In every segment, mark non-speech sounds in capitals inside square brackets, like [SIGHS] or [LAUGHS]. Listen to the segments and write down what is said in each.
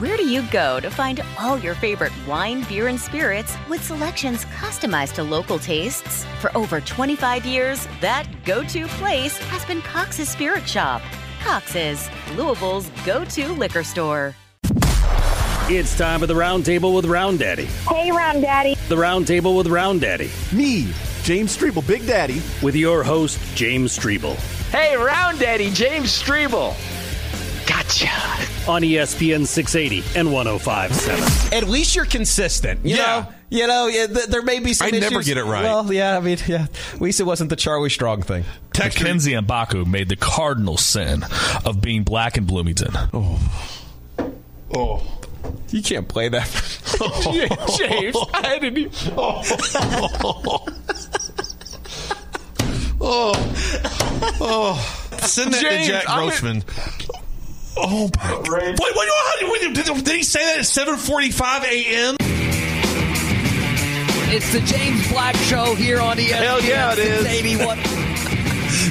Where do you go to find all your favorite wine, beer, and spirits with selections customized to local tastes? For over 25 years, that go to place has been Cox's Spirit Shop. Cox's, Louisville's go to liquor store. It's time for the roundtable with Round Daddy. Hey, Round Daddy. The roundtable with Round Daddy. Me, James Strebel, Big Daddy. With your host, James Strebel. Hey, Round Daddy, James Strebel. Gotcha. On ESPN 680 and 1057. At least you're consistent. You Yeah. know, you know, yeah, th- there may be some I never get it right. Well, yeah, I mean, yeah. At least it wasn't the Charlie Strong thing. Mackenzie Mgbako made the cardinal sin of being black in Bloomington. Oh. Oh. You can't play that. [LAUGHS] [LAUGHS] James, I didn't even. [LAUGHS] Oh. oh. Send that James, to Jack I'm Grossman. Oh my! God. Wait, what, what, did, did he say that at seven forty-five a.m.? It's the James Black Show here on ESPN. Hell yeah, it is. 681. [LAUGHS]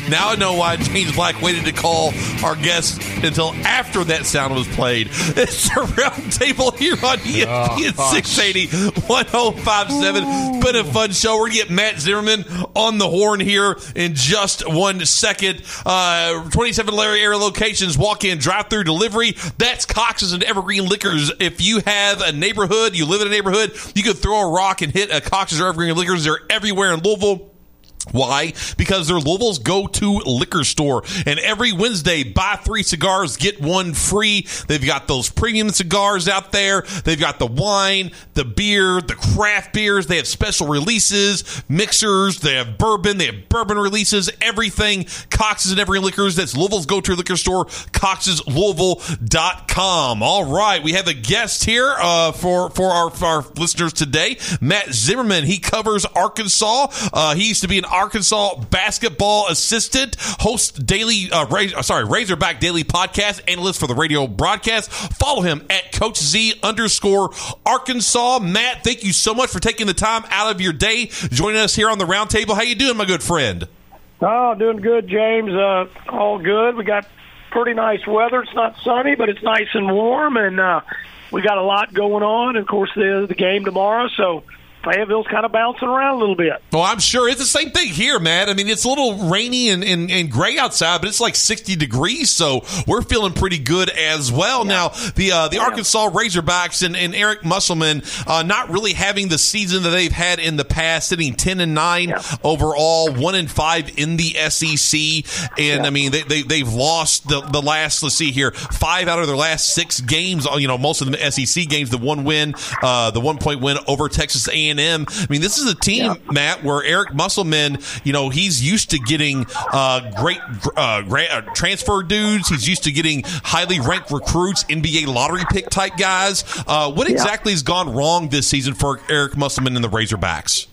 Now I know why James Black waited to call our guest until after that sound was played. [LAUGHS] It's a round table here on ESPN 680 1057. It's been a fun show. We're going to get Matt Zimmerman on the horn here in just one second. Uh, 27 Larry area locations, walk in, drive through delivery. That's Cox's and Evergreen Liquors. If you have a neighborhood, you live in a neighborhood, you could throw a rock and hit a Cox's or Evergreen Liquors. They're everywhere in Louisville. Why? Because they're Louisville's go-to liquor store. And every Wednesday, buy three cigars, get one free. They've got those premium cigars out there. They've got the wine, the beer, the craft beers. They have special releases, mixers. They have bourbon. They have bourbon releases, everything. Cox's and Every Liquors. That's Louisville's go-to liquor store, Cox's coxeslouisville.com. All right. We have a guest here, uh, for, for our, for our listeners today. Matt Zimmerman. He covers Arkansas. Uh, he used to be an Arkansas basketball assistant, host daily, uh, uh, sorry, Razorback Daily podcast, analyst for the radio broadcast. Follow him at Coach Z underscore Arkansas. Matt, thank you so much for taking the time out of your day joining us here on the roundtable. How you doing, my good friend? Oh, doing good, James. Uh, all good. We got pretty nice weather. It's not sunny, but it's nice and warm, and uh, we got a lot going on. Of course, the the game tomorrow, so Fayetteville's kind of bouncing around a little bit. Well, I'm sure it's the same thing here, Matt. I mean, it's a little rainy and, and, and gray outside, but it's like 60 degrees, so we're feeling pretty good as well. Now, the uh, the Arkansas Razorbacks and, and Eric Musselman uh, not really having the season that they've had in the past, sitting 10 and 9 overall, 1 and 5 in the SEC. And, I mean, they, they, they've lost the, the last, let's see here, five out of their last six games, you know, most of the SEC games, the one win, uh, the one point win over Texas A&M. I mean, this is a team, Matt, where Eric Musselman, you know, he's used to getting uh, great uh, uh, transfer dudes. He's used to getting highly ranked recruits, NBA lottery pick type guys. Uh, what exactly has gone wrong this season for Eric Musselman and the Razorbacks?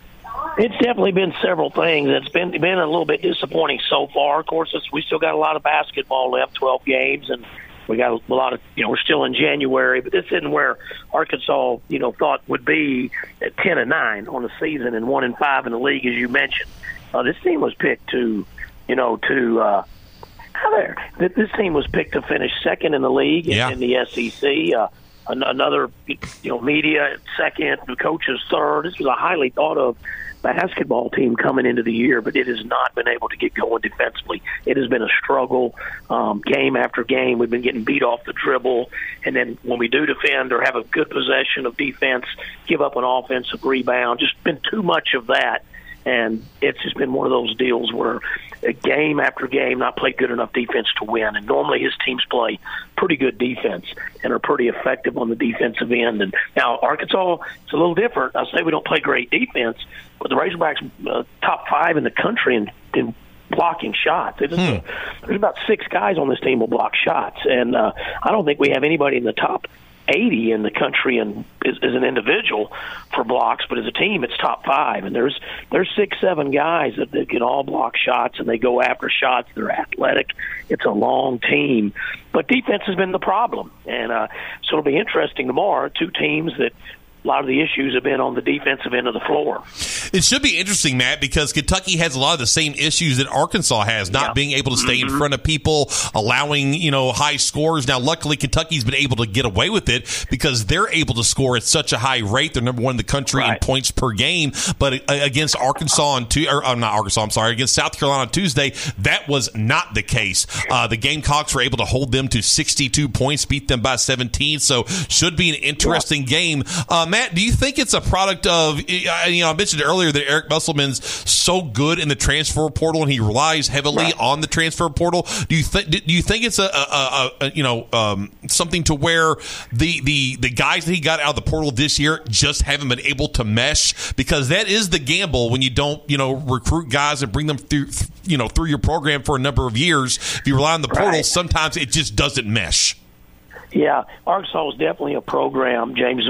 It's definitely been several things. It's been been a little bit disappointing so far. Of course, we still got a lot of basketball left, twelve games, and we got a lot of you know we're still in January, but this isn't where Arkansas you know thought would be at ten and nine on the season and one and five in the league, as you mentioned. Uh, this team was picked to you know to. Uh, Hi there. This team was picked to finish second in the league Yeah. in the SEC. Uh, another, you know, media second, the coaches third. This was a highly thought of basketball team coming into the year, but it has not been able to get going defensively. It has been a struggle um, game after game. We've been getting beat off the dribble, and then when we do defend or have a good possession of defense, give up an offensive rebound. Just been too much of that and it's just been one of those deals where game after game not play good enough defense to win. And normally his teams play pretty good defense and are pretty effective on the defensive end. And now arkansas it's a little different. I say we don't play great defense but the razorbacks uh, top five in the country in, in blocking shots. It is there's about six guys on this team will block shots. And uh, i don't think we have anybody in the top 80 in the country and as, as an individual for blocks, but as a team, it's top five. And there's there's six, seven guys that, that can all block shots and they go after shots. They're athletic. It's a long team, but defense has been the problem. And uh, so it'll be interesting tomorrow. Two teams that a lot of the issues have been on the defensive end of the floor. It should be interesting, Matt, because Kentucky has a lot of the same issues that Arkansas has, not Yeah. being able to stay Mm-hmm. in front of people, allowing, you know, high scores. Now, luckily, Kentucky's been able to get away with it because they're able to score at such a high rate. They're number one in the country in points per game. But uh, against Arkansas on Tuesday, or uh, not Arkansas, I'm sorry, against South Carolina on Tuesday, that was not the case. Uh, the Gamecocks were able to hold them to 62 points, beat them by 17. So should be an interesting game. Uh, Matt, do you think it's a product of, you know, I mentioned earlier that Eric Musselman's so good in the transfer portal and he relies heavily on the transfer portal. Do you think, do you think it's a, a, a, a you know, um, something to where the, the, the guys that he got out of the portal this year just haven't been able to mesh? Because that is the gamble when you don't, you know, recruit guys and bring them through, you know, through your program for a number of years. If you rely on the portal, Right. sometimes it just doesn't mesh. Yeah, Arkansas was definitely a program. James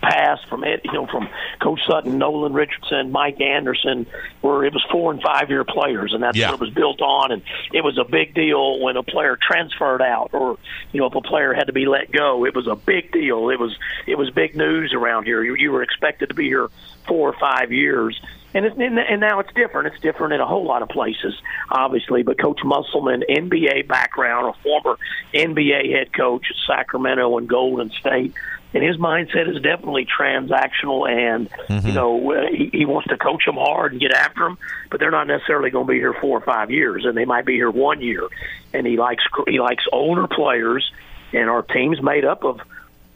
passed from it, you know, from Coach Sutton, Nolan Richardson, Mike Anderson, where it was four and five year players, and that's Yeah. what it was built on. And it was a big deal when a player transferred out, or you know, if a player had to be let go, it was a big deal. It was it was big news around here. You, you were expected to be here four or five years. And, it's, and now it's different. It's different in a whole lot of places, obviously. But Coach Musselman, NBA background, a former NBA head coach at Sacramento and Golden State, and his mindset is definitely transactional. And you know, uh, he, he wants to coach them hard and get after them, but they're not necessarily going to be here four or five years, and they might be here one year. And he likes he likes older players, and our team's made up of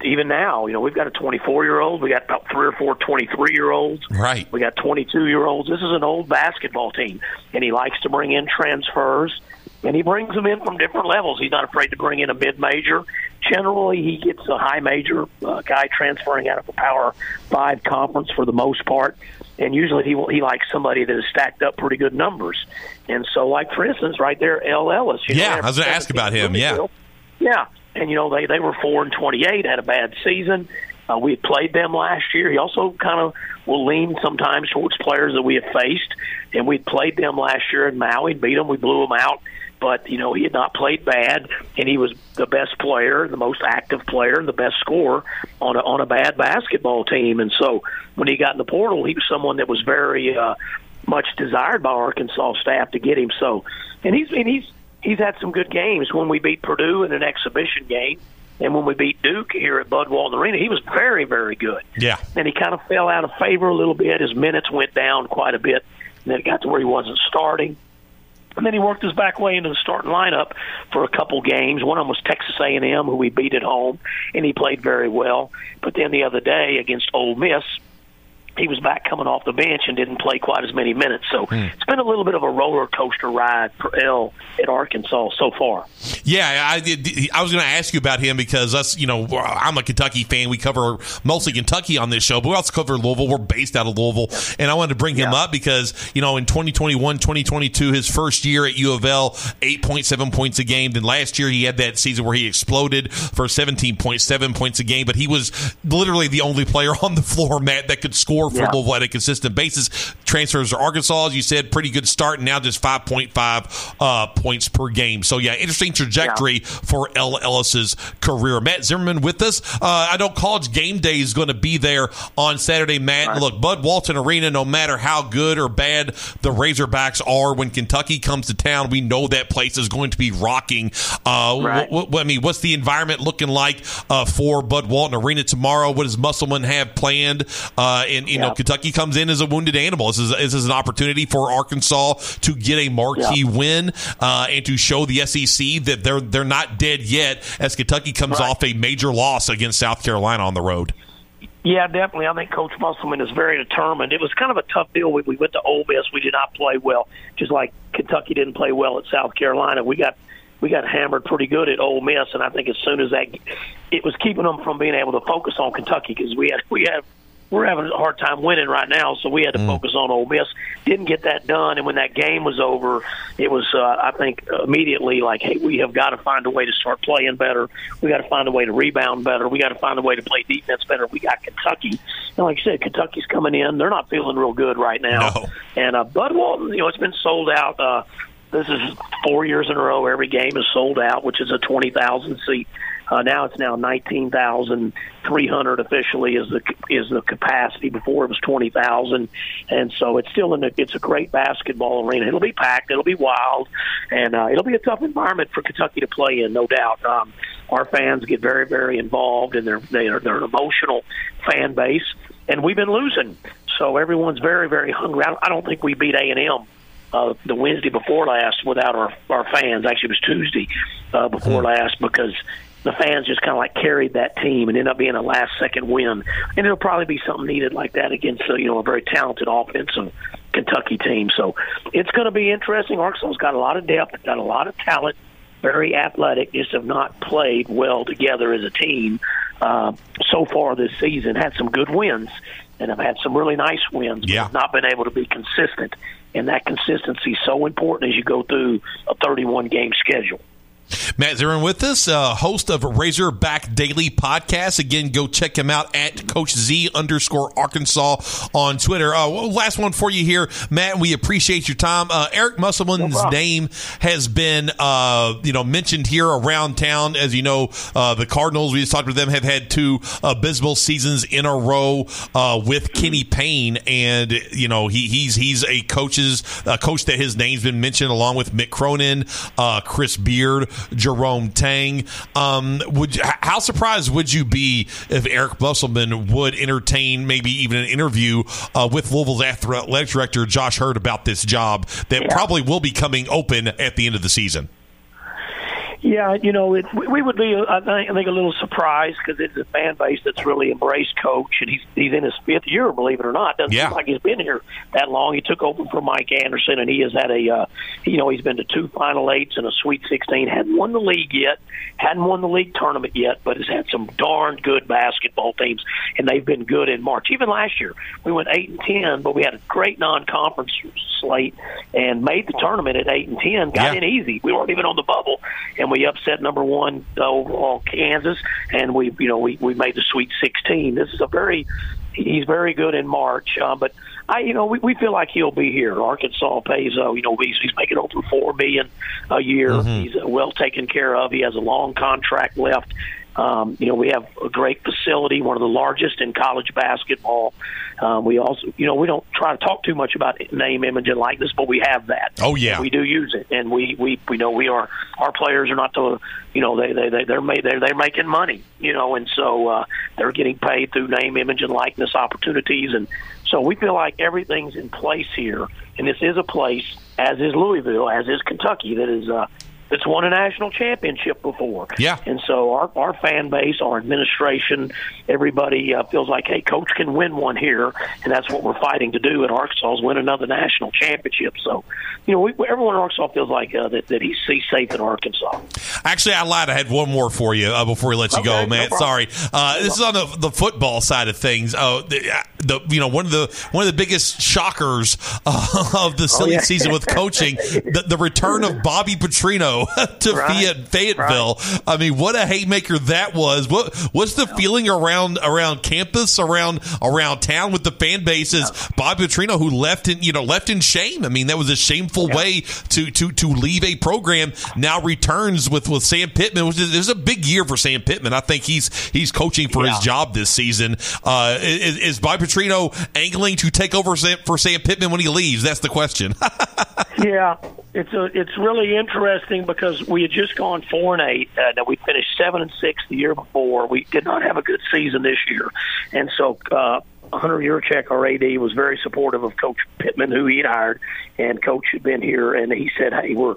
even now, you know, we've got a 24 year old, we got about three or four 23 year olds, Right. we got 22 year olds. This is an old basketball team, and he likes to bring in transfers, and he brings them in from different levels. He's not afraid to bring in a mid major. Generally, he gets a high major uh, guy transferring out of a Power Five conference for the most part, and usually he he likes somebody that has stacked up pretty good numbers. And so, like for instance, right there, El Ellis. You Yeah, know, I was gonna ask about him, yeah. Yeah, and you know they they were four and twenty eight, had a bad season. Uh, we played them last year. He also kind of will lean sometimes towards players that we have faced, and we played them last year in Maui, beat them, we blew them out. But you know he had not played bad, and he was the best player, the most active player, and the best scorer on a, on a bad basketball team. And so when he got in the portal, he was someone that was very uh, much desired by Arkansas staff to get him. So, and he's and he's he's had some good games when we beat Purdue in an exhibition game. And when we beat Duke here at Bud Walton Arena, he was very, very good. Yeah. And he kind of fell out of favor a little bit. His minutes went down quite a bit. And then it got to where he wasn't starting. And then he worked his back way into the starting lineup for a couple games. One of them was Texas A&M, who we beat at home, and he played very well. But then the other day against Ole Miss, he was back coming off the bench and didn't play quite as many minutes. So hmm. it's been a little bit of a roller coaster ride for El at Arkansas so far. Yeah, I did. I was going to ask you about him because us, you know, I'm a Kentucky fan. We cover mostly Kentucky on this show, but we also cover Louisville. We're based out of Louisville, and I wanted to bring him up because you know, in 2021, 2022, his first year at U of L, 8.7 points a game. Then last year he had that season where he exploded for 17.7 points a game, but he was literally the only player [LAUGHS] on the floor, Matt, that could score for Yeah. Louisville at a consistent basis. Transfers to Arkansas, as you said, pretty good start, and now just 5.5 uh, points per game. So yeah, interesting trajectory for El Ellis's career. Matt Zimmerman with us. Uh, I know College Game Day is going to be there on Saturday. Matt, look, Bud Walton Arena. No matter how good or bad the Razorbacks are, when Kentucky comes to town, we know that place is going to be rocking. Uh, Right. wh- wh- I mean, what's the environment looking like uh, for Bud Walton Arena tomorrow? What does Musselman have planned? Uh, and you know, Kentucky comes in as a wounded animal. This is, this is an opportunity for Arkansas to get a marquee win uh, and to show the SEC that they're they're not dead yet. As Kentucky comes Right. off a major loss against South Carolina on the road. Yeah, definitely. I think Coach Musselman is very determined. It was kind of a tough deal. We, we went to Ole Miss. We did not play well, just like Kentucky didn't play well at South Carolina. We got we got hammered pretty good at Ole Miss, and I think as soon as that, it was keeping them from being able to focus on Kentucky because we had we had we're having a hard time winning right now, so we had to Mm. focus on Ole Miss. Didn't get that done, and when that game was over, it was uh, I think immediately like, hey, we have got to find a way to start playing better. We got to find a way to rebound better. We got to find a way to play defense better. We got Kentucky, and like I said, Kentucky's coming in. They're not feeling real good right now. No. And uh, Bud Walton, you know, it's been sold out. Uh, this is four years in a row. Every game is sold out, which is a twenty thousand seat. Uh, now it's now nineteen thousand three hundred officially is the is the capacity. Before it was twenty thousand, and so it's still in a, it's a great basketball arena. It'll be packed. It'll be wild, and uh, it'll be a tough environment for Kentucky to play in, no doubt. Um, our fans get very very involved, and they're they are they're an emotional fan base, and we've been losing, so everyone's very very hungry. I don't, I don't think we beat A and M uh, the Wednesday before last without our our fans. Actually, it was Tuesday uh, before last because the fans just kind of like carried that team and ended up being a last second win. And it'll probably be something needed like that against uh, you know a very talented offensive Kentucky team. So it's going to be interesting. Arkansas's got a lot of depth, got a lot of talent. Very athletic, just have not played well together as a team uh, so far this season. Had some good wins, and have had some really nice wins. Yeah. but not been able to be consistent, and that consistency is so important as you go through a 31 game schedule. Matt Zerin with us, uh, host of Razorback Daily Podcast. Again, go check him out at Coach Z underscore Arkansas on Twitter. Uh, well, last one for you here, Matt. We appreciate your time. Uh, Eric Musselman's problem. name has been, uh, you know, mentioned here around town. As you know, uh, the Cardinals, we just talked with them, have had two abysmal seasons in a row uh, with Kenny Payne, and you know he, he's he's a coach's a coach that his name's been mentioned along with Mick Cronin, uh, Chris Beard, Jerome Tang. Um, would you- how surprised would you be if Eric Musselman would entertain maybe even an interview uh, with Louisville's athletic director Josh Heird about this job that probably will be coming open at the end of the season? Yeah, you know, it, we would be, I think, I think, a little surprised because it's a fan base that's really embraced Coach, and he's he's in his fifth year, believe it or not. Doesn't Yeah. seem like he's been here that long. He took over from Mike Anderson, and he has had a, uh, you know, he's been to two Final Eights and a Sweet 16. Hadn't won the league yet, hadn't won the league tournament yet, but has had some darn good basketball teams, and they've been good in March. Even last year, we went eight and ten, but we had a great non-conference slate and made the tournament at eight and ten. Got Yeah. in easy. We weren't even on the bubble, and we upset number one uh, overall Kansas, and we you know we we made the Sweet 16. This is a very he's very good in March, uh, but I you know we, we feel like he'll be here. Arkansas pays uh, you know he's, he's making over four million a year. He's uh, well taken care of. He has a long contract left. Um, you know, we have a great facility, one of the largest in college basketball. Um, we also, you know, we don't try to talk too much about name, image, and likeness, but we have that. Oh, yeah. we do use it, and we we we know we are our players are not to, you know, they they they they're made they're they're making money, you know, and so uh, they're getting paid through name, image, and likeness opportunities, and so we feel like everything's in place here, and this is a place, as is Louisville, as is Kentucky, that is. Uh, that's won a national championship before. Yeah. And so our our fan base, our administration, everybody uh, feels like, hey, coach can win one here, and that's what we're fighting to do at Arkansas is win another national championship. So, you know, we, everyone in Arkansas feels like uh, that that he's, safe in Arkansas. Actually, I lied. I had one more for you uh, before we let you Okay, go, man. problem. Sorry. Uh, this is on the, the football side of things. Uh, the, the you know one of the one of the biggest shockers uh, [LAUGHS] of the silly Oh, yeah. season with coaching, the, the return of Bobby Petrino [LAUGHS] to Right. Fiat, Fayetteville. I mean, what a haymaker that was. What what's the feeling around around campus, around around town with the fan bases? Bob Petrino, who left in you know left in shame. I mean, that was a shameful way to to to leave a program. Now returns with with Sam Pittman, which is, a big year for Sam Pittman. I think he's he's coaching for his job this season. Uh, is, is Bobby Petrino angling to take over for Sam Pittman when he leaves? That's the question. [LAUGHS] Yeah, it's a it's really interesting because we had just gone four and eight. Uh, now we finished seven and six the year before. We did not have a good season this year, and so uh, Hunter Yurachek, our AD, was very supportive of Coach Pittman, who he'd hired, and Coach had been here, and he said, "Hey, we're."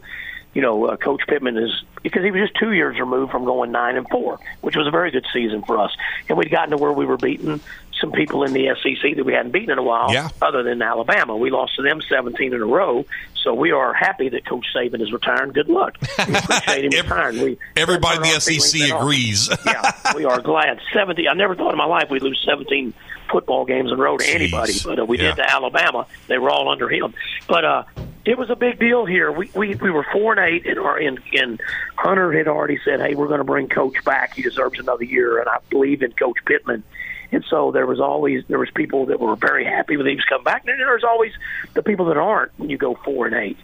you know, uh, Coach Pittman is because he was just two years removed from going nine and four, which was a very good season for us, and we'd gotten to where we were beating some people in the SEC that we hadn't beaten in a while, Yeah. other than Alabama. We lost to them 17 in a row, so we are happy that Coach Saban is retiring. Good luck. We [LAUGHS] appreciate him retiring. We Everybody in the hurt our feelings SEC agrees. [LAUGHS] yeah, we are glad. 70. I never thought in my life we'd lose 17 football games in a row to anybody, but uh, we Yeah. did to Alabama. They were all under him. But uh, it was a big deal here. We we, we were four and eight, and, our, and and Hunter had already said, "Hey, we're going to bring Coach back. He deserves another year." And I believe in Coach Pittman. And so there was always there was people that were very happy when he was coming back, and then there's always the people that aren't when you go four and eight.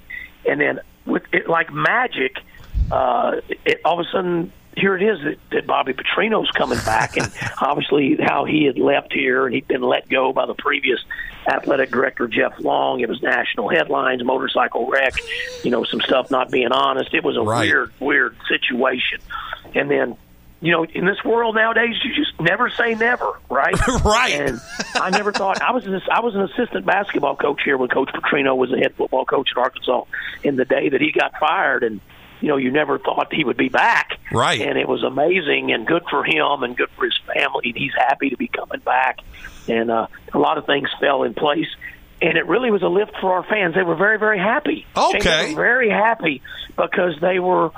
And then with it like magic, uh, it, all of a sudden here it is that, that Bobby Petrino's coming back, and [LAUGHS] obviously how he had left here and he'd been let go by the previous athletic director Jeff Long. It was national headlines, motorcycle wreck, you know, some stuff not being honest. It was a Right. weird, weird situation. And then, you know, in this world nowadays, you just never say never, right? [LAUGHS] Right. And I never thought I was an, I was an assistant basketball coach here when Coach Petrino was the head football coach at Arkansas. In the day that he got fired, and you know, you never thought he would be back. Right. And it was amazing and good for him and good for his family. And he's happy to be coming back. And uh, a lot of things fell in place. And it really was a lift for our fans. They were very, very happy. Okay. They were very happy because they were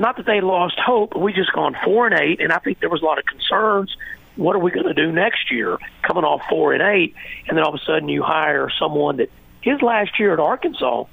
not that they lost hope. We just gone four and eight, and I think there was a lot of concerns. What are we going to do next year? Coming off four and eight, and then all of a sudden you hire someone that his last year at Arkansas,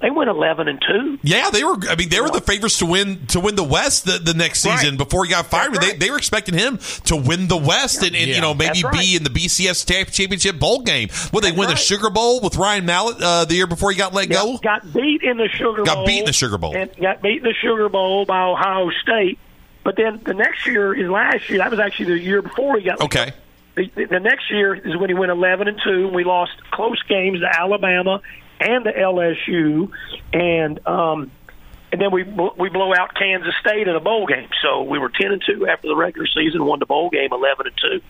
they went eleven and two. Yeah, they were. I mean, they were the favorites to win to win the West the, the next season Right. before he got fired. That's They, they were expecting him to win the West and, and you know maybe right. be in the BCS championship bowl game. Well, they That's win the. Sugar Bowl with Ryan Mallett uh, the year before he got let go. Got, got beat in the Sugar Got Bowl. beat in the Sugar Bowl. And got beat in the Sugar Bowl by Ohio State. But then the next year, is last year, that was actually the year before he got. Okay. The, the next year is when he went 11 and two. and We lost close games to Alabama and to LSU, and um, and then we we blow out Kansas State in a bowl game. So we were 10 and two after the regular season, won the bowl game 11 and two,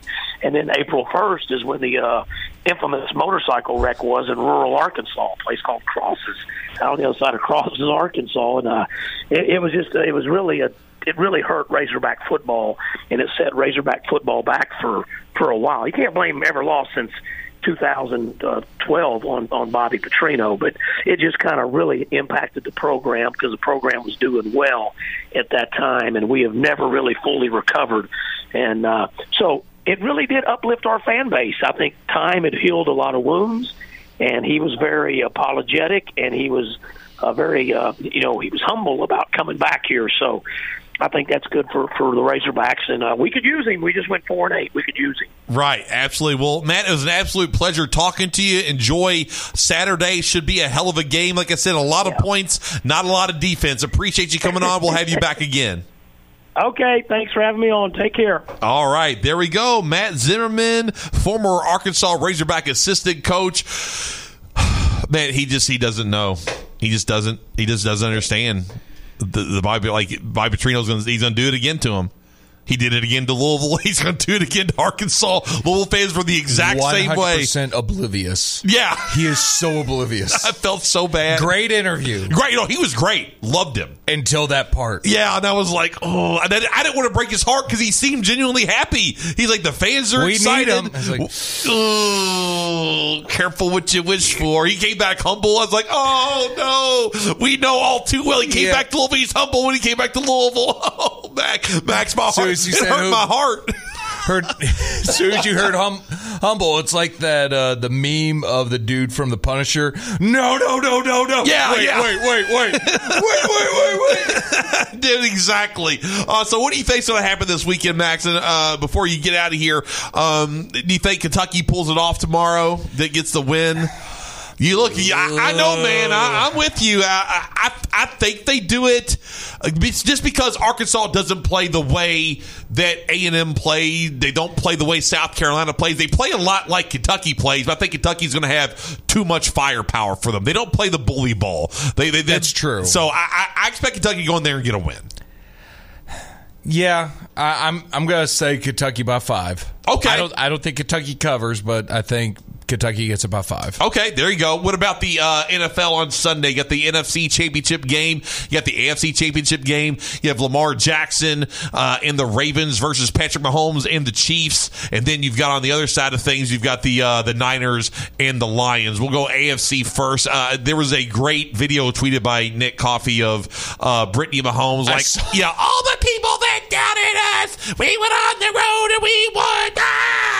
and then April 1st is when the uh, infamous motorcycle wreck was in rural Arkansas, a place called Crosses, out on the other side of Crosses, Arkansas, and uh, it, it was just it was really a it really hurt Razorback football, and it set Razorback football back for for a while. You can't blame ever lost since 2012 on on Bobby Petrino, but it just kind of really impacted the program because the program was doing well at that time, and we have never really fully recovered. And uh, so it really did uplift our fan base. I think time had healed a lot of wounds, and he was very apologetic, and he was uh, very, uh, you know, he was humble about coming back here. So I think that's good for for the Razorbacks, and uh, we could use him. We just went four and eight. We could use him. Right, absolutely. Well, Matt, it was an absolute pleasure talking to you. Enjoy Saturday. Should be a hell of a game. Like I said, a lot of points, not a lot of defense. Appreciate you coming on. We'll have you back again. Okay, thanks for having me on. Take care. All right, there we go. Matt Zimmerman, former Arkansas Razorback assistant coach. [SIGHS] Man, he just he doesn't know. He just doesn't. He just doesn't understand the the Bobby like Bobby Petrino's gonna he's gonna do it again to him. He did it again to Louisville. [LAUGHS] He's going to do it again to Arkansas. Louisville fans were the exact same way. 100% oblivious. Yeah. He is so oblivious. [LAUGHS] I felt so bad. Great interview. Great. No, he was great. Loved him. Until that part. Yeah, and I was like, oh, and then I didn't want to break his heart because he seemed genuinely happy. He's like, the fans are We need excited. him. I was like- oh, careful what you wish for. He came back humble. I was like, oh no, we know all too well. He came Yeah. back to Louisville. He's humble when he came back to Louisville. [LAUGHS] Oh, Max, Max, my heart, you it hurt who- my heart. Heard, [LAUGHS] as soon as you heard hum, humble, it's like that uh, the meme of the dude from The Punisher. No, no, no, no, no. Yeah, wait, yeah. wait, wait, wait, [LAUGHS] wait, wait, wait, wait. [LAUGHS] Dude, exactly. Uh, so, what do you think's going to happen this weekend, Max? And uh, before you get out of here, um, do you think Kentucky pulls it off tomorrow? That gets the win. You look. I, I know, man. I, I'm with you. I, I I think they do it uh, it's just because Arkansas doesn't play the way that A and M played. They don't play the way South Carolina plays. They play a lot like Kentucky plays, but I think Kentucky's going to have too much firepower for them. They don't play the bully ball. They, they, That's true. So I, I, I expect Kentucky to go in there and get a win. Yeah, I, I'm I'm gonna say Kentucky by five. Okay. I don't I don't think Kentucky covers, but I think Kentucky gets about five. Okay, there you go. What about the uh, NFL on Sunday? You got the NFC Championship game. You got the AFC Championship game. You have Lamar Jackson uh, and the Ravens versus Patrick Mahomes and the Chiefs. And then you've got on the other side of things, you've got the uh, the Niners and the Lions. We'll go AFC first. Uh, there was a great video tweeted by Nick Coffey of uh, Brittany Mahomes, like, yeah, all the people that doubted us, we went on the road and we won.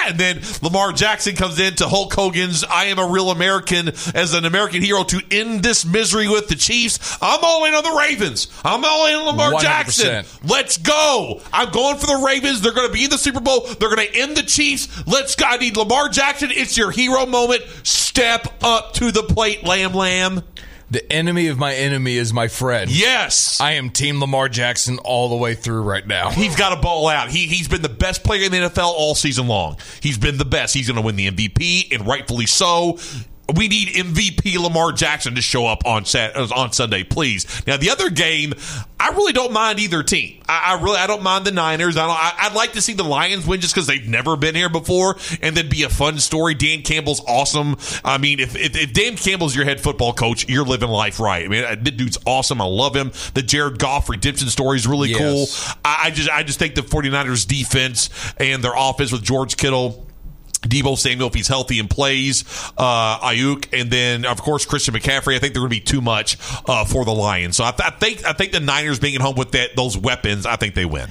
And then Lamar Jackson comes in to Hulk Hogan's I am a real American as an American hero to end this misery with the Chiefs. I'm all in on the Ravens. I'm all in on Lamar 100%. Jackson. Let's go. I'm going for the Ravens. They're going to be in the Super Bowl. They're going to end the Chiefs. Let's go. I need Lamar Jackson. It's your hero moment. Step up to the plate, Lamb Lamb. The enemy of my enemy is my friend. Yes. I am Team Lamar Jackson all the way through right now. He's got a ball out. He, he's been the best player in the NFL all season long. He's been the best. He's going to win the MVP, and rightfully so. We need MVP Lamar Jackson to show up on Sat- on Sunday, please. Now the other game, I really don't mind either team. I, I really I don't mind the Niners. I don't. I, I'd like to see the Lions win just because they've never been here before, and then be a fun story. Dan Campbell's awesome. I mean, if, if if Dan Campbell's your head football coach, you're living life right. I mean, uh, that dude's awesome. I love him. The Jared Goff redemption story is really Yes. cool. I, I just I just think the 49ers defense and their offense with George Kittle. Deebo Samuel, if he's healthy and plays, uh, Aiyuk, and then of course Christian McCaffrey. I think they're going to be too much uh, for the Lions. So I, th- I think I think the Niners being at home with that those weapons, I think they win.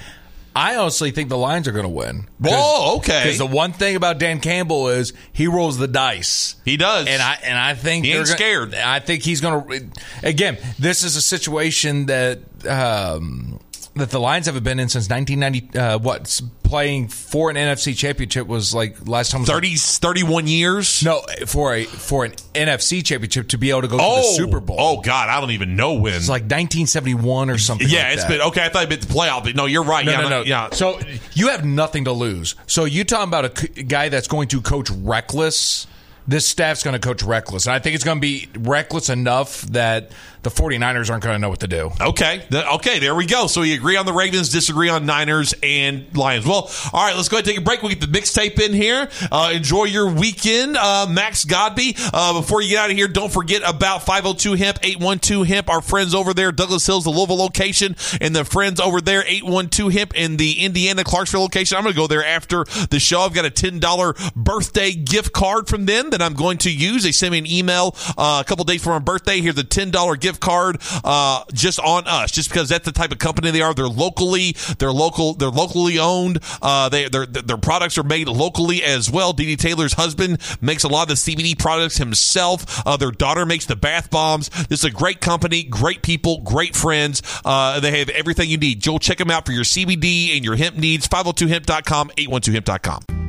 I honestly think the Lions are going to win. Oh, okay. Because the one thing about Dan Campbell is he rolls the dice. He does, and I and I think He ain't they're scared. Gonna, I think he's going to. Again, this is a situation that um, that the Lions haven't been in since 1990. Uh, what playing for an NFC championship was like last time was 30, 31 years. No, for a for an NFC championship to be able to go to the Oh, Super Bowl. Oh God, I don't even know when. It's like 1971 or something. yeah, like it's that. been okay. I thought it'd been the playoff, but no, you're right. No, yeah, no, no. yeah. So you have nothing to lose. So you talking about a c- guy that's going to coach reckless? This staff's going to coach reckless. And I think it's going to be reckless enough that the 49ers aren't going to know what to do. Okay. Th- Okay. There we go. So we agree on the Ravens, disagree on Niners and Lions. Well, all right. Let's go ahead and take a break. We'll get the mixtape in here. Uh, enjoy your weekend, uh, Max Godby. Uh, before you get out of here, don't forget about 502 Hemp, 812 Hemp. Our friends over there, Douglas Hills, the Louisville location, and the friends over there, 812 Hemp in the Indiana Clarksville location. I'm going to go there after the show. I've got a $10 birthday gift card from them that I'm going to use. They sent me an email uh, a couple days for my birthday. Here's a $10 gift card uh, just on us, just because that's the type of company they are. They're locally, they're local, they're locally owned. Uh, they, their their products are made locally as well. Dee Taylor's husband makes a lot of the CBD products himself. Uh, their daughter makes the bath bombs. This is a great company, great people, great friends. Uh, they have everything you need. Joel, check them out for your CBD and your hemp needs. 502hemp.com, 812hemp.com.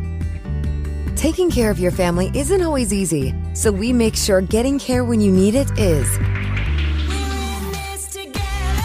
Taking care of your family isn't always easy, so we make sure getting care when you need it is.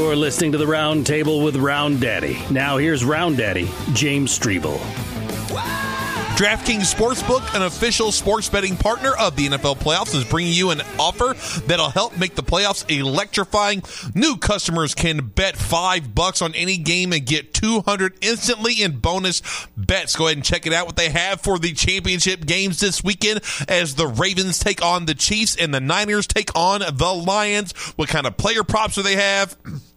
You're listening to the Round Table with Round Daddy. Now here's Round Daddy, James Strebel. DraftKings Sportsbook, an official sports betting partner of the NFL playoffs, is bringing you an offer that'll help make the playoffs electrifying. New customers can bet five bucks on any game and get 200 instantly in bonus bets. Go ahead and check it out what they have for the championship games this weekend as the Ravens take on the Chiefs and the Niners take on the Lions. What kind of player props do they have? [CLEARS THROAT]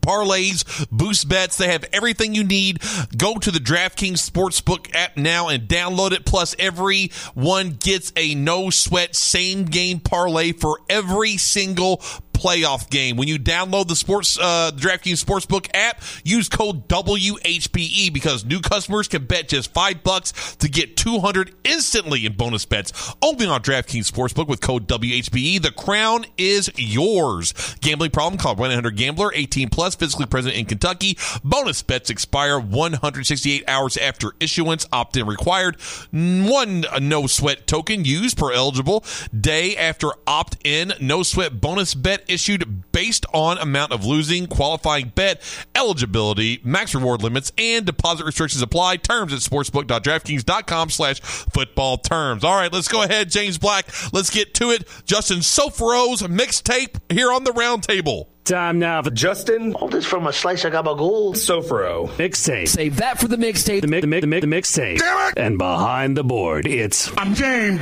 parlays, boost bets. They have everything you need. Go to the DraftKings Sportsbook app now and download it. Plus, everyone gets a no sweat same game parlay for every single playoff game. When you download the sports uh, DraftKings Sportsbook app, use code WHPE because new customers can bet just five bucks to get 200 instantly in bonus bets. Only on DraftKings Sportsbook with code WHPE. The crown is yours. Gambling problem? Call 1-800-GAMBLER. 18 plus. Physically present in Kentucky. Bonus bets expire 168 hours after issuance. Opt-in required. One no sweat token used per eligible day after opt-in. No sweat bonus bet issued based on amount of losing. Qualifying bet eligibility. Max reward limits and deposit restrictions apply. Terms at sportsbook.draftkings.com slash football terms. All right, let's go ahead, James Black. Let's get to it. Justin Sofro's mixtape here on the roundtable. Time now for Justin. All this from a slice of gabagool. Sofro. Mixtape. Save that for the mixtape. The, mi- the, mi- the, mi- the mixtape. Damn it! And behind the board, it's I'm James.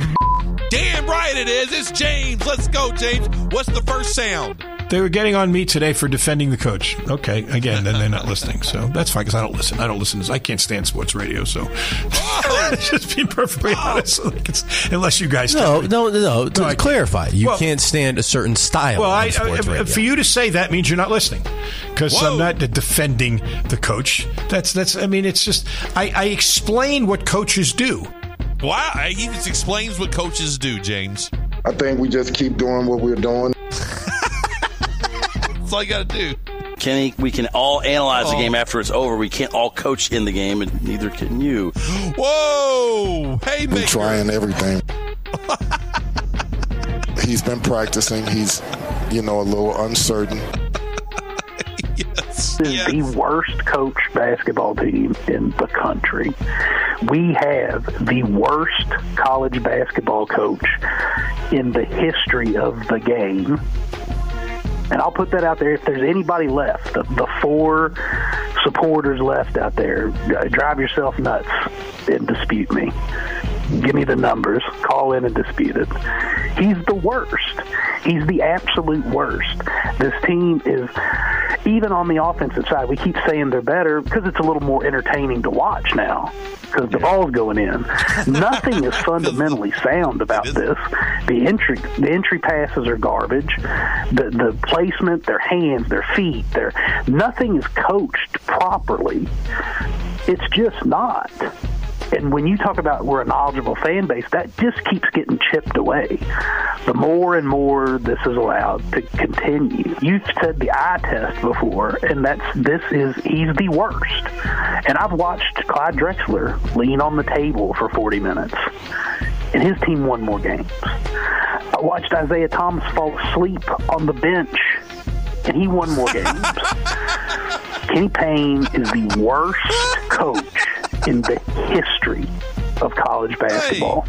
Damn right it is. It's James. Let's go, James. What's the first sound? They were getting on me today for defending the coach. Okay, again, then they're not listening, so that's fine because I don't listen. I don't listen. To, I can't stand sports radio, so [LAUGHS] just being perfectly honest. [LAUGHS] Like it's, unless you guys, No, no, no, no. To I clarify, you Well- can't stand a certain style Well, I, uh, sports I- radio. for you to say that means you're not listening, because I'm not defending the coach. That's that's. I mean, it's just I, I explain what coaches do. Wow, uh, he just explains what coaches do, James. I think we just keep doing what we're doing. [LAUGHS] That's all you got to do. Kenny, we can all analyze the Oh. game after it's over. We can't all coach in the game, and neither can you. [GASPS] Whoa! Hey, We're trying everything. [LAUGHS] He's been practicing. He's, you know, a little uncertain. [LAUGHS] This is the worst coach basketball team in the country. We have the worst college basketball coach in the history of the game. And I'll put that out there. If there's anybody left, the, the four supporters left out there, drive yourself nuts and dispute me. Give me the numbers. Call in and dispute it. He's the worst. He's the absolute worst. This team is, even on the offensive side, we keep saying they're better because it's a little more entertaining to watch now because the ball's going in. [LAUGHS] Nothing is fundamentally sound about this. The entry, the entry passes are garbage. The the placement, their hands, their feet, their nothing is coached properly. It's just not. And when you talk about we're a knowledgeable fan base, that just keeps getting chipped away. The more and more this is allowed to continue. You've said the eye test before, and that's this is he's the worst. And I've watched Clyde Drexler lean on the table for 40 minutes, and his team won more games. I watched Isiah Thomas fall asleep on the bench, and he won more games. [LAUGHS] Kenny Payne is the worst coach in the history of college basketball.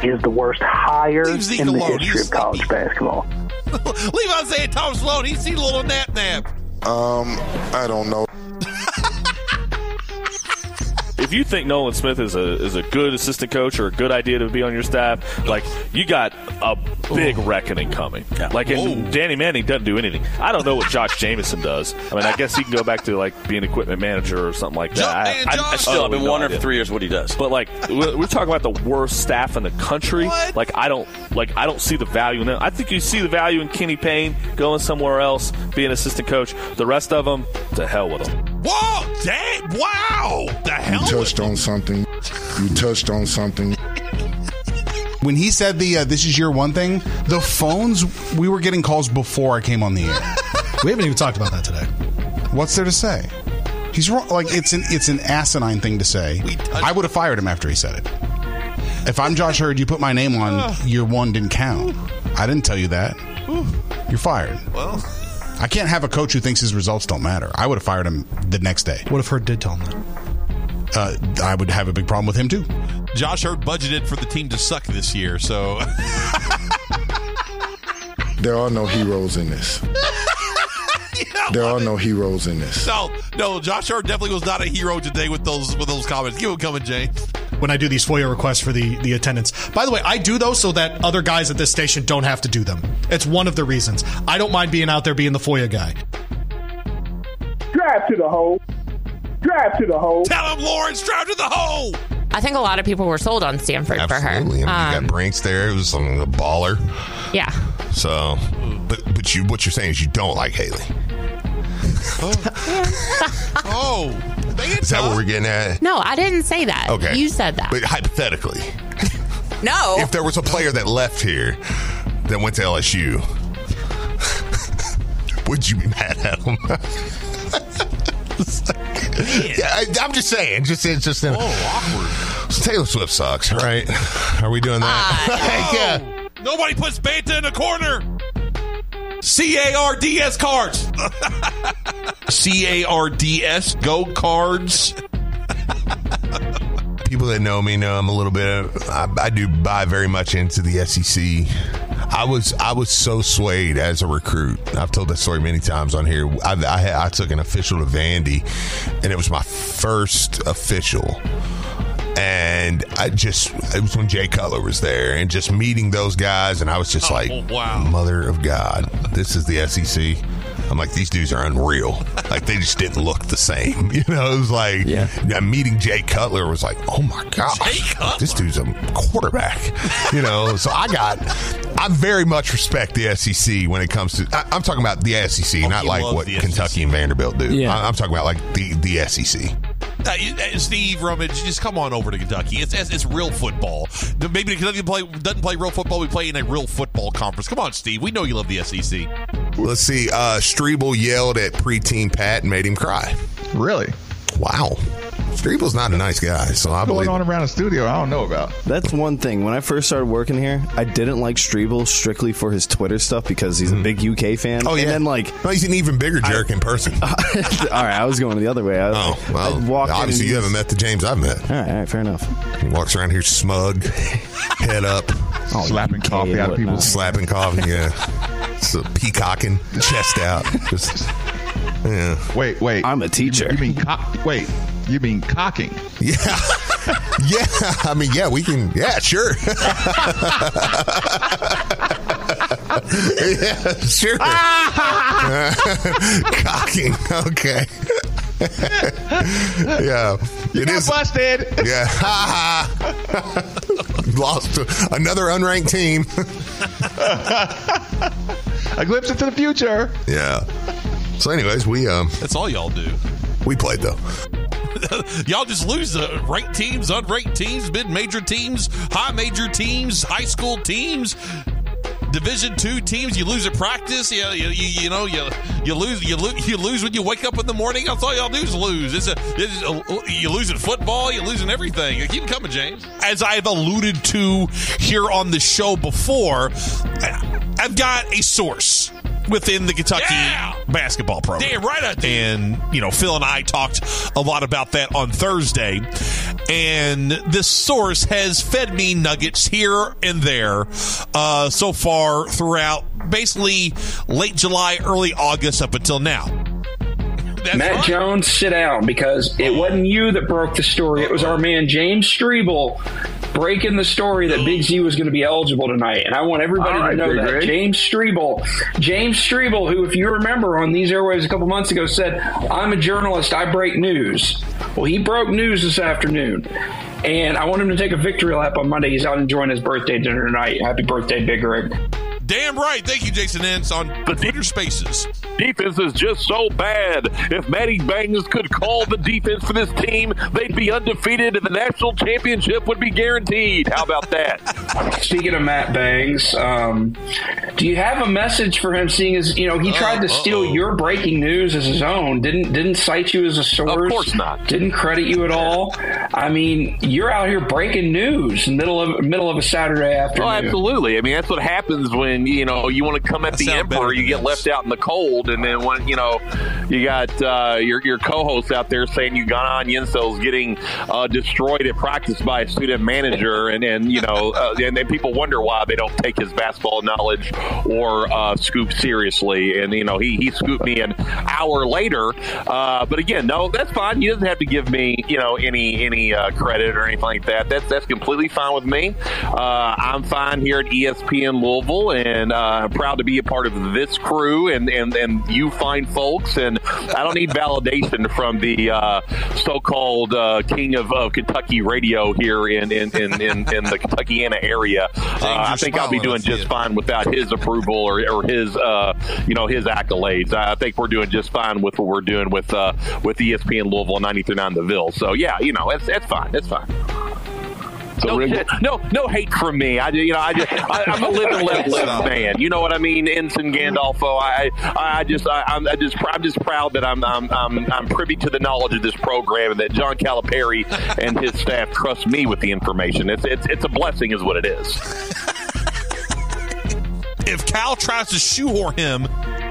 He is the worst hire in the alone. history He's of college [LAUGHS] basketball. Leave Isiah Thomas alone. He's seen a little nap nap. Um, I don't know. [LAUGHS] if you think Nolan Smith is a is a good assistant coach or a good idea to be on your staff, like you got a big reckoning coming. Like and Danny Manning doesn't do anything. I don't know what Josh Jamieson does. I mean, I guess he can go back to like being equipment manager or something like that. I, I, I Still, I've been no wondering idea. for three years what he does. But like we're, we're talking about the worst staff in the country. Like I don't like I don't see the value in them. I think you see the value in Kenny Payne going somewhere else, being assistant coach. The rest of them, to hell with them. Whoa! Dang! Wow! The hell? You touched on something. You touched on something. When he said the uh, "this is your one thing," the phones we were getting calls before I came on the air. [LAUGHS] we haven't even talked about that today. What's there to say? He's wrong. Like it's an it's an asinine thing to say. I would have fired him after he said it. If I'm Josh Heird, you put my name on your one didn't count. I didn't tell you that. You're fired. Well, I can't have a coach who thinks his results don't matter. I would have fired him the next day. What if Heird did tell him that? Uh, I would have a big problem with him too. Josh Heird budgeted for the team to suck this year, so [LAUGHS] There are no heroes in this. [LAUGHS] There are no heroes in this. no, no. Josh Heird definitely was not a hero today with those with those comments. Keep them coming, Jay When I do these FOIA requests for the, the attendance. By the way, I do those so that other guys at this station don't have to do them. It's one of the reasons. I don't mind being out there being the FOIA guy. Drive to the hole. Drive to the hole. Tell him, Lawrence, drive to the hole. I think a lot of people were sold on Stanford Absolutely. for her. I mean, you Um, got Brinks there. It was um, a baller. yeah. So, but but but you what you're saying is you don't like Hailey. oh, [LAUGHS] is that what we're getting at? No, I didn't say that. Okay, You said that. But hypothetically, no. if there was a player that left here that went to LSU, [LAUGHS] would you be mad at him? [LAUGHS] yeah, I, I'm just saying. Just it's just in, awkward. So Taylor Swift sucks, right? Are we doing that? Ah, [LAUGHS] yeah. Nobody puts Banta in a corner. C A R D S cards. [LAUGHS] C A R D S go cards. People that know me know I'm a little bit. I, I do buy very much into the SEC. I was I was so swayed as a recruit. I've told that story many times on here. I, I, I took an official to Vandy, and it was my first official. And I just it was when Jay Cutler was there, and just meeting those guys, and I was just oh, like, wow. mother of God, this is the SEC." I'm like, these dudes are unreal. Like they just didn't look the same. [LAUGHS] You know, it was like yeah. meeting Jay Cutler was like, oh my gosh, this dude's a quarterback. [LAUGHS] You know, so I got, I very much respect the SEC when it comes to. I, I'm talking about the SEC, not like what the Kentucky and Vanderbilt do. Yeah. I, I'm talking about like the the SEC. Uh, uh, Steve Rummage, just come on over to Kentucky. It's, it's, it's real football. Maybe Kentucky play, doesn't play real football. We play in a real football conference. Come on, Steve. We know you love the SEC. Let's see. Uh, Streble yelled at preteen Pat and made him cry. Really? Wow. Streble's not a nice guy, so I What's believe. going on around the studio? I don't know about. That's one thing. When I first started working here, I didn't like Streble strictly for his Twitter stuff because he's a big UK fan. Oh yeah, and then like no, he's an even bigger jerk in person. [LAUGHS] all right, I was going the other way. I, Oh well, I walked obviously you he's- haven't met the James I've met. All right, all right, fair enough. He walks around here smug, [LAUGHS] head up, Slapping coffee out of people. slapping coffee, yeah, [LAUGHS] so peacocking, chest out, just yeah. Wait, wait. I'm a teacher. You mean cock? Wait, you mean cocking? Yeah. [LAUGHS] yeah, I mean, yeah, we can. Yeah, sure. [LAUGHS] yeah, sure. [LAUGHS] Cocking. Okay. yeah, You it got is. busted. Yeah. Lost another unranked team. A glimpse into the future. yeah. So, anyways, we um That's all y'all do. we played though. [LAUGHS] y'all just lose the ranked teams, unranked teams, mid major teams, high major teams, high school teams. Division two teams, you lose at practice. You, you, you, you know you you lose you lose you lose when you wake up in the morning. That's all y'all do is lose. It's a, it's a you lose in football. You lose in everything. Keep it coming, James. As I've alluded to here on the show before, I've got a source within the Kentucky basketball program. Damn right I do. And, you know, Phil and I talked a lot about that on Thursday. And this source has fed me nuggets here and there uh, so far throughout basically late July, early August up until now. Matt Jones, sit down because it wasn't you that broke the story. It was our man James Streble breaking the story that Big Z was going to be eligible tonight. And I want everybody All right, to know that Ray. James Streble, James Streble, who, if you remember on these airways a couple months ago, said, "I'm a journalist. I break news." Well, he broke news this afternoon. And I want him to take a victory lap on Monday. He's out enjoying his birthday dinner tonight. Happy birthday, Big Rig. Damn right. Thank you, Jason Ince, on the Twitter Spaces. Defense is just so bad. If Matty Bangs could call the defense for this team, they'd be undefeated and the national championship would be guaranteed. How about that? [LAUGHS] Speaking of Matt Bangs, um, do you have a message for him? Seeing as you know he tried to steal your breaking news as his own, didn't didn't cite you as a source. Of course not. Didn't credit you at all. I mean, you're out here breaking news in middle of middle of a Saturday afternoon. Oh, absolutely. I mean, that's what happens when you know you want to come at the emperor. You get left out in the cold, and then when you know you got uh, your your co-host out there saying you got Onyenso's getting uh, destroyed at practice by a student manager, and and you know, uh, and then people wonder why they don't take his basketball knowledge or uh, scoop seriously. And you know, he he scooped me an hour later. Uh, but again, no, that's fine. He doesn't have to give me you know any any uh, credit or anything like that. That's that's completely fine with me. Uh, I'm fine here at ESPN Louisville, and uh, I'm proud to be a part of this crew and and, and you find folks, and I don't need validation from the uh, so-called uh, king of, of Kentucky radio here in in, in, in, in the Kentuckiana area. [LAUGHS] Uh, I think I'll be doing just fine without his approval or, or his uh, you know his accolades. I think we're doing just fine with what we're doing with uh, with ESPN Louisville 93.9 The Ville. So yeah, you know it's it's fine. It's fine. No, no, no hate from me. I, you know, I just, I, I'm a live and let live man. You know what I mean? Ensign Gandolfo. I, I just, I, I'm I just, I'm just proud that I'm, I'm, I'm, I'm privy to the knowledge of this program and that John Calipari and his staff trust me with the information. It's, it's, it's a blessing, is what it is. [LAUGHS] if Cal tries to shoehorn him,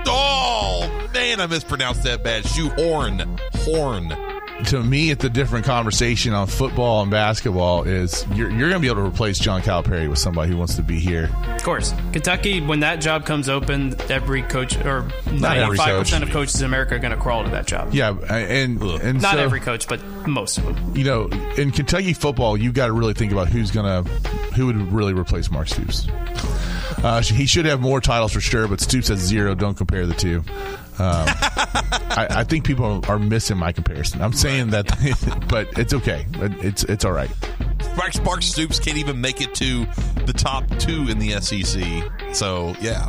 oh man, I mispronounced that bad. Shoehorn, horn. To me, it's a different conversation on football and basketball. Is you're, you're going to be able to replace John Calipari with somebody who wants to be here. Of course, Kentucky. When that job comes open, every coach or ninety five percent of coaches in America are going to crawl to that job. Yeah, and and Not so- every coach, but most of them. You know, in Kentucky football, you've got to really think about who's gonna who would really replace Mark Stoops. Uh, he should have more titles for sure, but Stoops has zero. Don't compare the two. Um, I, I think people are missing my comparison. I'm saying that, [LAUGHS] but it's okay. It's it's all right. Mark, Sparks Stoops can't even make it to the top two in the SEC. So yeah.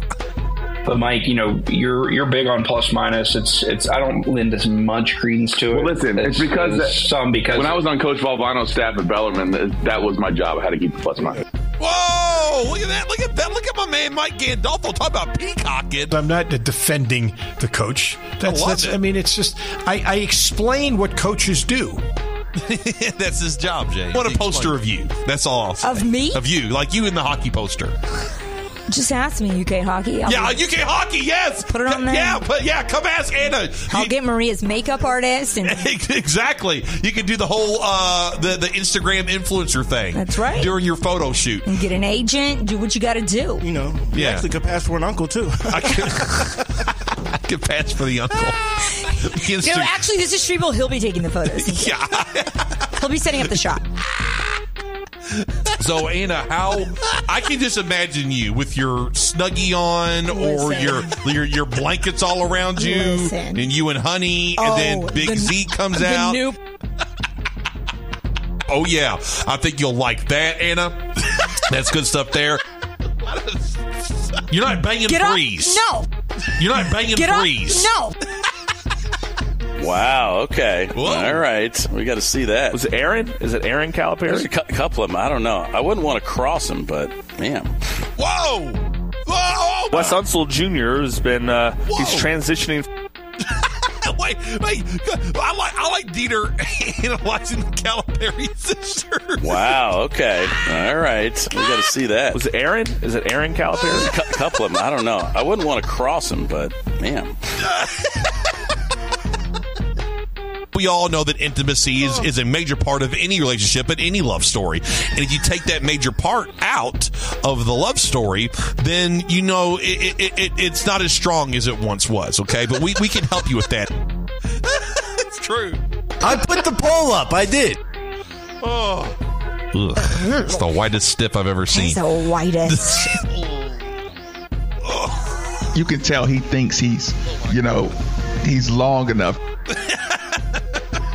But Mike, you know, you're you're big on plus minus. It's it's I don't lend as much credence to it. Well, listen, it's because that- some because when I was on Coach Valvano's staff at Bellarmine, that- that was my job. I had to keep the plus minus. Whoa! Look at that! Look at that! Look at my man Mike Gandolfo talk about peacocking. I'm not defending the coach. That's, love that's it. I mean, it's just I, I explain what coaches do. [LAUGHS] That's his job, Jay. What a poster of you. That's all. I'll say. Of me? Of you, like you in the hockey poster. [LAUGHS] Just ask me UK hockey. I'll yeah, be- UK hockey. Yes, Put it on there. Yeah, but yeah, come ask Anna. I'll get Maria's makeup artist and [LAUGHS] exactly. You can do the whole uh, the the Instagram influencer thing. That's right. During your photo shoot. and get an agent. Do what you got to do. You know, you Yeah. actually could pass for an uncle too. [LAUGHS] I could, I could pass for the uncle. Insta- No, actually, this is Shrevel. He'll be taking the photos. [LAUGHS] yeah. He'll be setting up the shot. So Anna, how I can just imagine you with your snuggie on or Listen. your your your blankets all around you, Listen. and you and Honey, Oh, and then oh, Big the- Z comes the out. new- Oh yeah, I think you'll like that, Anna. That's good stuff there. You're not banging Get up. No. You're not banging Get up. No. Wow. Okay. All right. We got to see that. Was it Erin? Is it Erin Calipari? There's a cou- couple of them. I don't know. I wouldn't want to cross them, but man. Whoa! Whoa! Wes Unseld Jr. has been uh, he's transitioning. [LAUGHS] wait, wait. I like I like Dieter [LAUGHS] analyzing the Calipari sister. Wow. Okay. All right. We got to see that. Was it Erin? Is it Erin Calipari? There's a cou- couple of them. I don't know. I wouldn't want to cross them, but man. [LAUGHS] We all know that intimacy is, oh. is a major part of any relationship and any love story. And if you take that major part out of the love story, then you know it, it, it, it's not as strong as it once was, okay? But we, we can help you with that. [LAUGHS] it's true. I put the poll up. I did. Oh. Ugh. [LAUGHS] It's the whitest stiff I've ever seen. He's the whitest. [LAUGHS] You can tell he thinks he's, you know, he's long enough.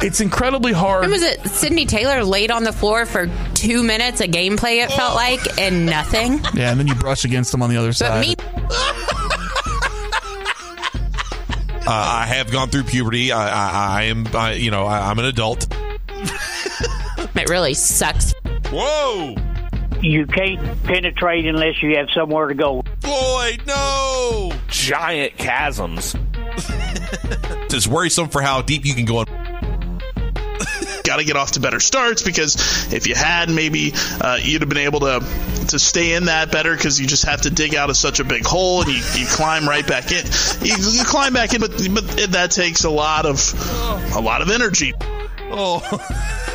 It's incredibly hard. When was it? Sydney Taylor laid on the floor for two minutes of gameplay, it felt like, and nothing. Yeah, and then you brush against them on the other But side. me, [LAUGHS] Uh, I have gone through puberty. I, I, I am, I, you know, I, I'm an adult. [LAUGHS] it really sucks. Whoa! You can't penetrate unless you have somewhere to go. Boy, no! Giant chasms. [LAUGHS] It's worrisome for how deep you can go. Got to get off to better starts because if you had, maybe uh, you'd have been able to to stay in that better because you just have to dig out of such a big hole and you, you climb right back in. You, you climb back in, but but that takes a lot of a lot of energy. Oh,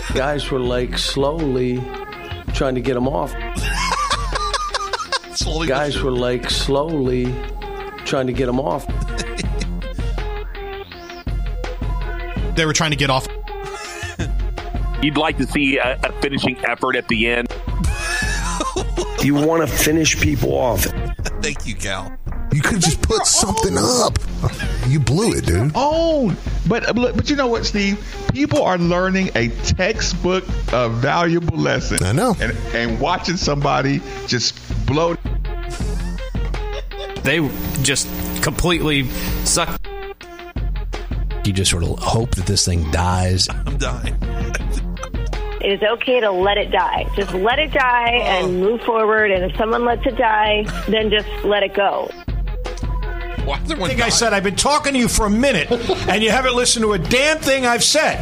[LAUGHS] Guys were like slowly trying to get him off. [LAUGHS] slowly. Guys were like slowly trying to get him off. They were trying to get off. You'd like to see a, a finishing effort at the end. [LAUGHS] You want to finish people off. [LAUGHS] Thank you, Cal. You could just put something up. You blew it, dude. Own. But uh, but you know what, Steve? People are learning a textbook of valuable lesson. I know. And and watching somebody just blow. They just completely suck. You just sort of hope that this thing dies. I'm dying. It is okay to let it die. Just let it die and oh. move forward. And if someone lets it die, then just let it go. [LAUGHS] Why is I think I said I've been talking to you for a minute, [LAUGHS] and you haven't listened to a damn thing I've said.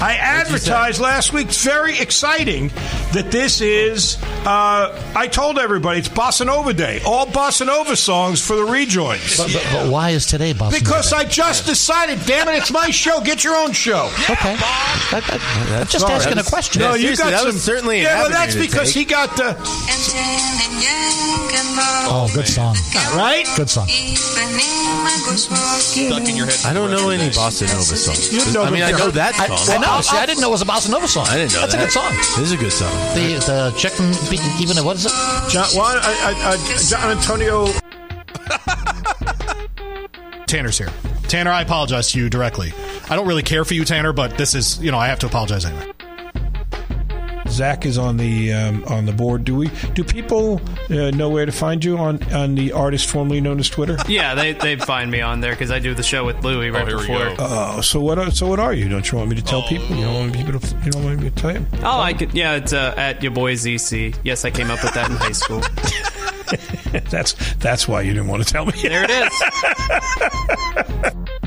I advertised last week. It's very exciting that this is. Uh, I told everybody it's Bossa Nova Day. All Bossa Nova songs for the rejoins. But, but, but why is today Bossa Because Nova Because I just decided. Damn it! It's my show. Get your own show. [LAUGHS] Okay. I'm just Sorry, asking a question. No, you got that some. was certainly an yeah, but that's because take. he got the. Oh, good song. Right? Good song. Stuck in your head. I don't know any bossa nova songs. You know I mean, I know that I, song. I know. See, I didn't know it was a bossa nova song. I didn't know That's that. a good song. This is a good song. The the chicken beating even what is it? John, why, I, I, I, John Antonio. Tanner's here. Tanner, I apologize to you directly. I don't really care for you, Tanner, but this is, you know, I have to apologize anyway. Zach is on the um, on the board. Do we? Do people uh, know where to find you on on the artist formerly known as Twitter? [LAUGHS] Yeah, they they find me on there because I do the show with Louie right before. Oh, so what? Are, so what are you? Don't you want me to tell people? You don't want people to? You don't want me to tell you? Oh, I could. Yeah, it's uh, at your boy ZC. Yes, I came up with that in high school. [LAUGHS] that's that's why you didn't want to tell me. There it is. [LAUGHS]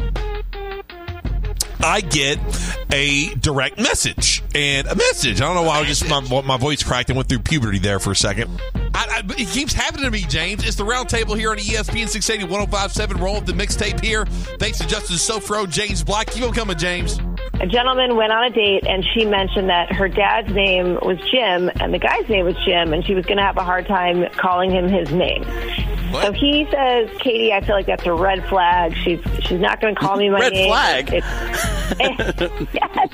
I get a direct message and a message. I don't know why I just my, my voice cracked and went through puberty there for a second. I, I, it keeps happening to me, James. It's the roundtable here on ESPN 680 1057. Roll of the mixtape here. Thanks to Justin Sofro, James Black. Keep on coming, James. A gentleman went on a date and she mentioned that her dad's name was Jim and the guy's name was Jim and she was going to have a hard time calling him his name. So he says, Katie, I feel like that's a red flag. She's she's not going to call me my Red name. flag? It's- [LAUGHS] yes.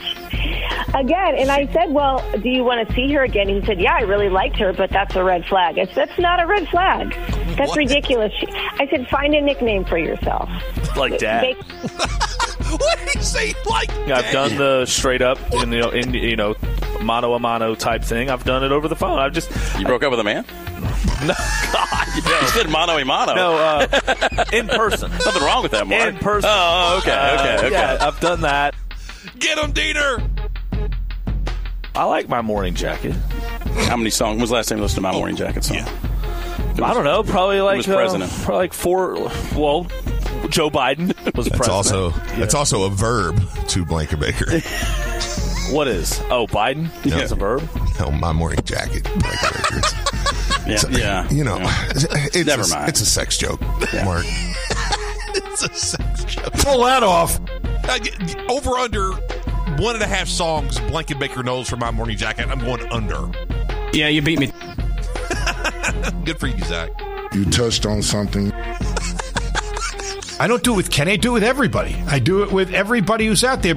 Again, and I said, well, do you want to see her again? He said, yeah, I really liked her, but that's a red flag. I said, that's not a red flag. That's What? ridiculous. She- I said, find a nickname for yourself. Like dad. Make- [LAUGHS] what did he say? Like Yeah, I've done the straight up, in, you know, in, you know, mano a mano type thing. I've done it over the phone. I've just You broke up with a man? [LAUGHS] No, God, [LAUGHS] You said mano a mano. no, uh, [LAUGHS] in person. Nothing wrong with that, Mark. In person. Oh, okay, okay, Uh, okay. Yeah, I've done that. Get him, Diener. I like my morning jacket. How many songs? When was the last time you listened to my morning jacket song? I don't know. Probably like was uh, president? probably like four. Well, Joe Biden [LAUGHS] was That's president. also that's also a verb to Blanket Baker. [LAUGHS] what is? Oh, Biden. [LAUGHS] Yeah. It's a verb. No, my morning jacket. Yeah, So, yeah. You know, yeah. it's Never a, mind. It's a sex joke, Mark. it's a sex joke. Pull that off. Over under one and a half songs. Blanket Baker knows for my morning jacket. I'm going under. Yeah, you beat me. Good for you, Zach. You touched on something. I don't do it with Kenny. I do it with everybody. I do it with everybody who's out there.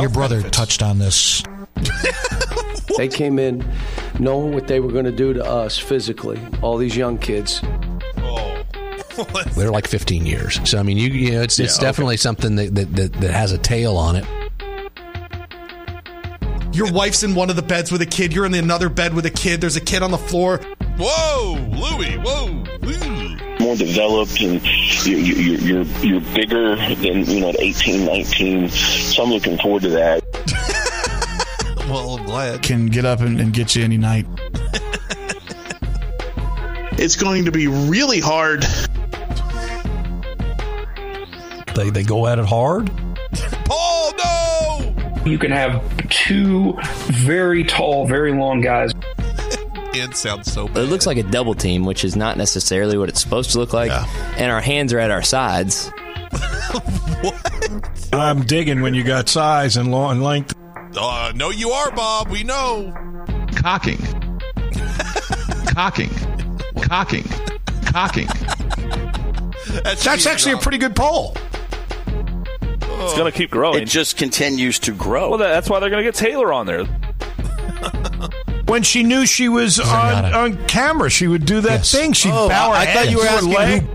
Your brother touched on this. [LAUGHS] They came in knowing what they were going to do to us physically, all these young kids. Oh. [LAUGHS] They're like 15 years. So I mean, you, you know, it's it's Yeah, okay. definitely something that, that, that, that has a tail on it. Your wife's in one of the beds with a kid. You're in the another bed with a kid. There's a kid on the floor. Whoa, Louie, whoa. More developed and you, you, you- you're you're bigger than you know at 18 19 so i'm looking forward to that [LAUGHS] Well, I'm glad. Can get up and, and get you any night. It's going to be really hard. They they go at it hard. [LAUGHS] Paul, no! You can have two very tall, very long guys. It sounds so It looks like a double team, which is not necessarily what it's supposed to look like. And our hands are at our sides. [LAUGHS] what? I'm digging when you got size and long and length. Uh, no, you are, Bob. We know. Cocking. Cocking. Cocking. Cocking. That's actually a pretty good poll. It's going to keep growing. It just continues to grow. Well, that's why they're going to get Taylor on there. When she knew she was on, on camera, she would do that thing. She'd Oh, bow her I- I head thought you were to her asking leg.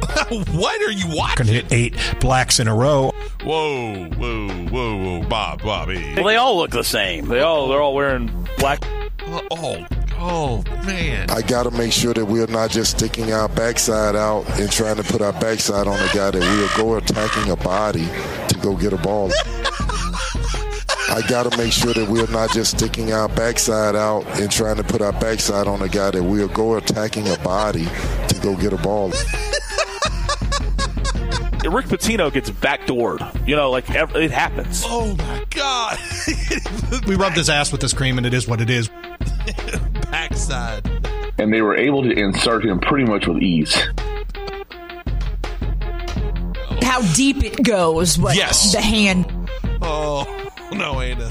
[LAUGHS] what are you watching? Gonna hit eight blacks in a row. Whoa, whoa, whoa, whoa, Bob, Bobby. Well, they all look the same. They all they're all wearing black. Oh, oh, oh man. I got to make sure that we're not just sticking our backside out and trying to put our backside on a guy that we'll go attacking a body to go get a ball. [LAUGHS] I got to make sure that we're not just sticking our backside out and trying to put our backside on a guy that we'll go attacking a body to go get a ball. [LAUGHS] Rick Pitino gets backdoored. You know, like it happens. Oh my god. [LAUGHS] we rubbed his ass with this cream, and it is what it is. [LAUGHS] Backside. and they were able to insert him pretty much with ease. How deep it goes. What Yes. The hand. Oh [LAUGHS] no, Anna.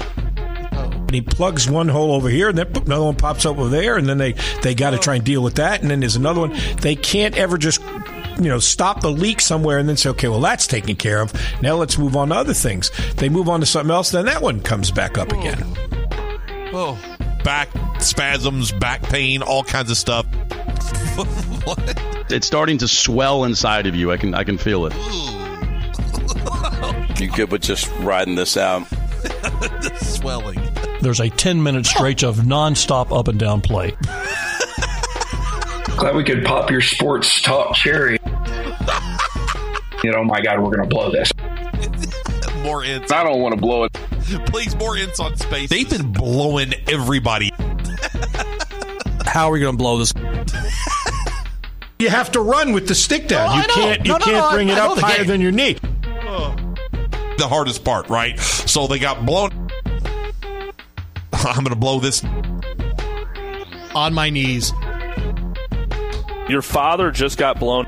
And he plugs one hole over here, and then boop, another one pops up over there, and then they they got to try and deal with that. And then there's another one. They can't ever just you know stop the leak somewhere and then say, okay, well that's taken care of. Now let's move on to other things. They move on to something else, then that one comes back up again. Oh, back spasms, back pain, all kinds of stuff. [LAUGHS] what? It's starting to swell inside of you. I can I can feel it. [LAUGHS] You good with just riding this out? [LAUGHS] the swelling. There's a 10 minute stretch of nonstop up and down play. [LAUGHS] Glad we could pop your sports talk cherry. [LAUGHS] You know, my God, we're going to blow this. More ins. I don't want to blow it. Please, more ins on space. They've been blowing everybody. How are we going to blow this? You have to run with the stick down. Oh, you can't you No, no, can't no, bring I- it I up higher than your knee. Oh. The hardest part, right? So they got blown. [LAUGHS] I'm going to blow this. On my knees. Your father just got blown.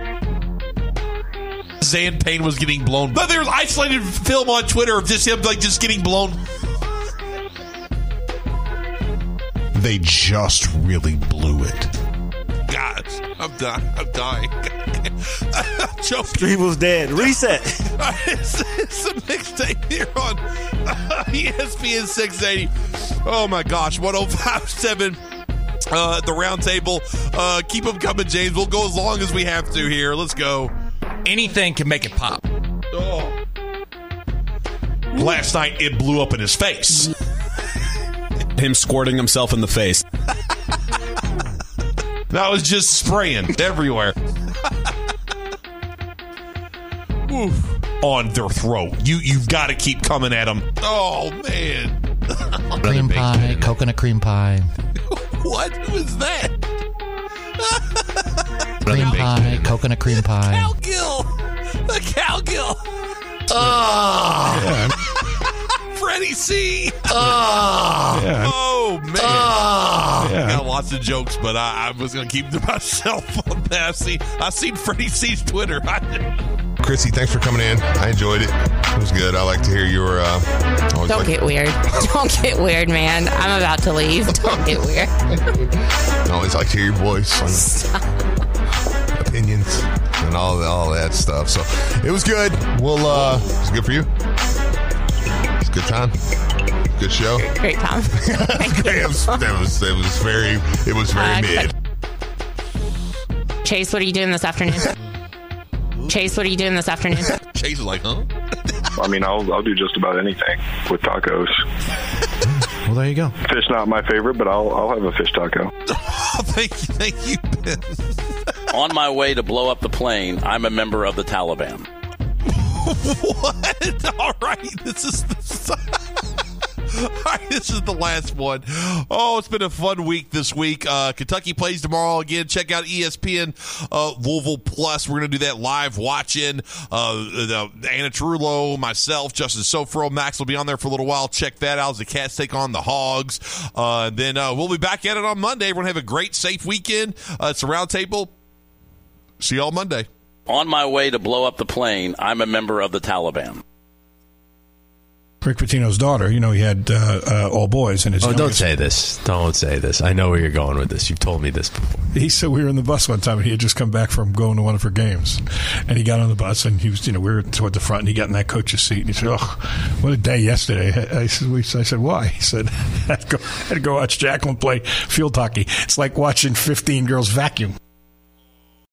Zan Payne was getting blown. But there's isolated film on Twitter of just him like just getting blown. They just really blew it. Gosh, I'm dying. I'm [LAUGHS] dying. I'm joking. Streble's dead. Reset. it's, [LAUGHS] it's a mixtape here on [LAUGHS] ESPN 680. Oh my gosh, 1057. Uh, the round table. Uh, keep them coming, James. We'll go as long as we have to here. Let's go. Anything can make it pop. Oh. Last night it blew up in his face. Him squirting himself in the face. That was just spraying everywhere. Oof. On their throat. You you've got to keep coming at them. Oh man. Cream pie, coconut cream pie. [LAUGHS] what was that? [LAUGHS] Cream pie, coconut cream pie. Cowgill. [LAUGHS] The cowgill. Oh. Freddie C. Oh. [LAUGHS] Yeah. Oh man. Oh. Yeah. Got lots of jokes, but I, I was gonna keep to myself [LAUGHS] on that. I see I seen Freddie C's Twitter. [LAUGHS] Chrissy, thanks for coming in. I enjoyed it. It was good. I like to hear your. Uh, always Don't like- get weird. Don't get weird, man. I'm about to leave. Don't get weird. I always like to hear your voice and opinions and all all that stuff. So it was good. We'll. uh It was good for you. It's a good time. Good show. Great time. [LAUGHS] it, was, it was. It was very. It was very Uh, mid. Chase, what are you doing this afternoon? Chase, what are you doing this afternoon? [LAUGHS] Chase was like, huh? I mean, I'll I'll do just about anything with tacos. [LAUGHS] Well, there you go. Fish not my favorite, but I'll I'll have a fish taco. thank you, thank you, Ben. On my way to blow up the plane, I'm a member of the Taliban. [LAUGHS] what? All right, this is this. [LAUGHS] All right, this is the last one. Oh, it's been a fun week this week. Uh, Kentucky plays tomorrow again. Check out ESPN uh, Louisville Plus. We're going to do that live watching. Uh, the, Anna Trullo, myself, Justin Sofro, Max will be on there for a little while. Check that out as the Cats take on the Hogs. Uh, then uh, we'll be back at it on Monday. To have a great, safe weekend. Uh, it's a roundtable. See y'all Monday. On my way to blow up the plane, I'm a member of the Taliban. Rick Pitino's daughter. You know, he had uh, uh, all boys, and his Oh, don't say this. Don't say this. I know where you're going with this. You've told me this before. He said we were in the bus one time, and he had just come back from going to one of her games, and he got on the bus, and he was, you know, we were toward the front, and he got in that coach's seat, and he said, "Oh, what a day yesterday." I said, we, I said, why? He said, I had to go, I had to go watch Jacqueline play field hockey. It's like watching 15 girls vacuum.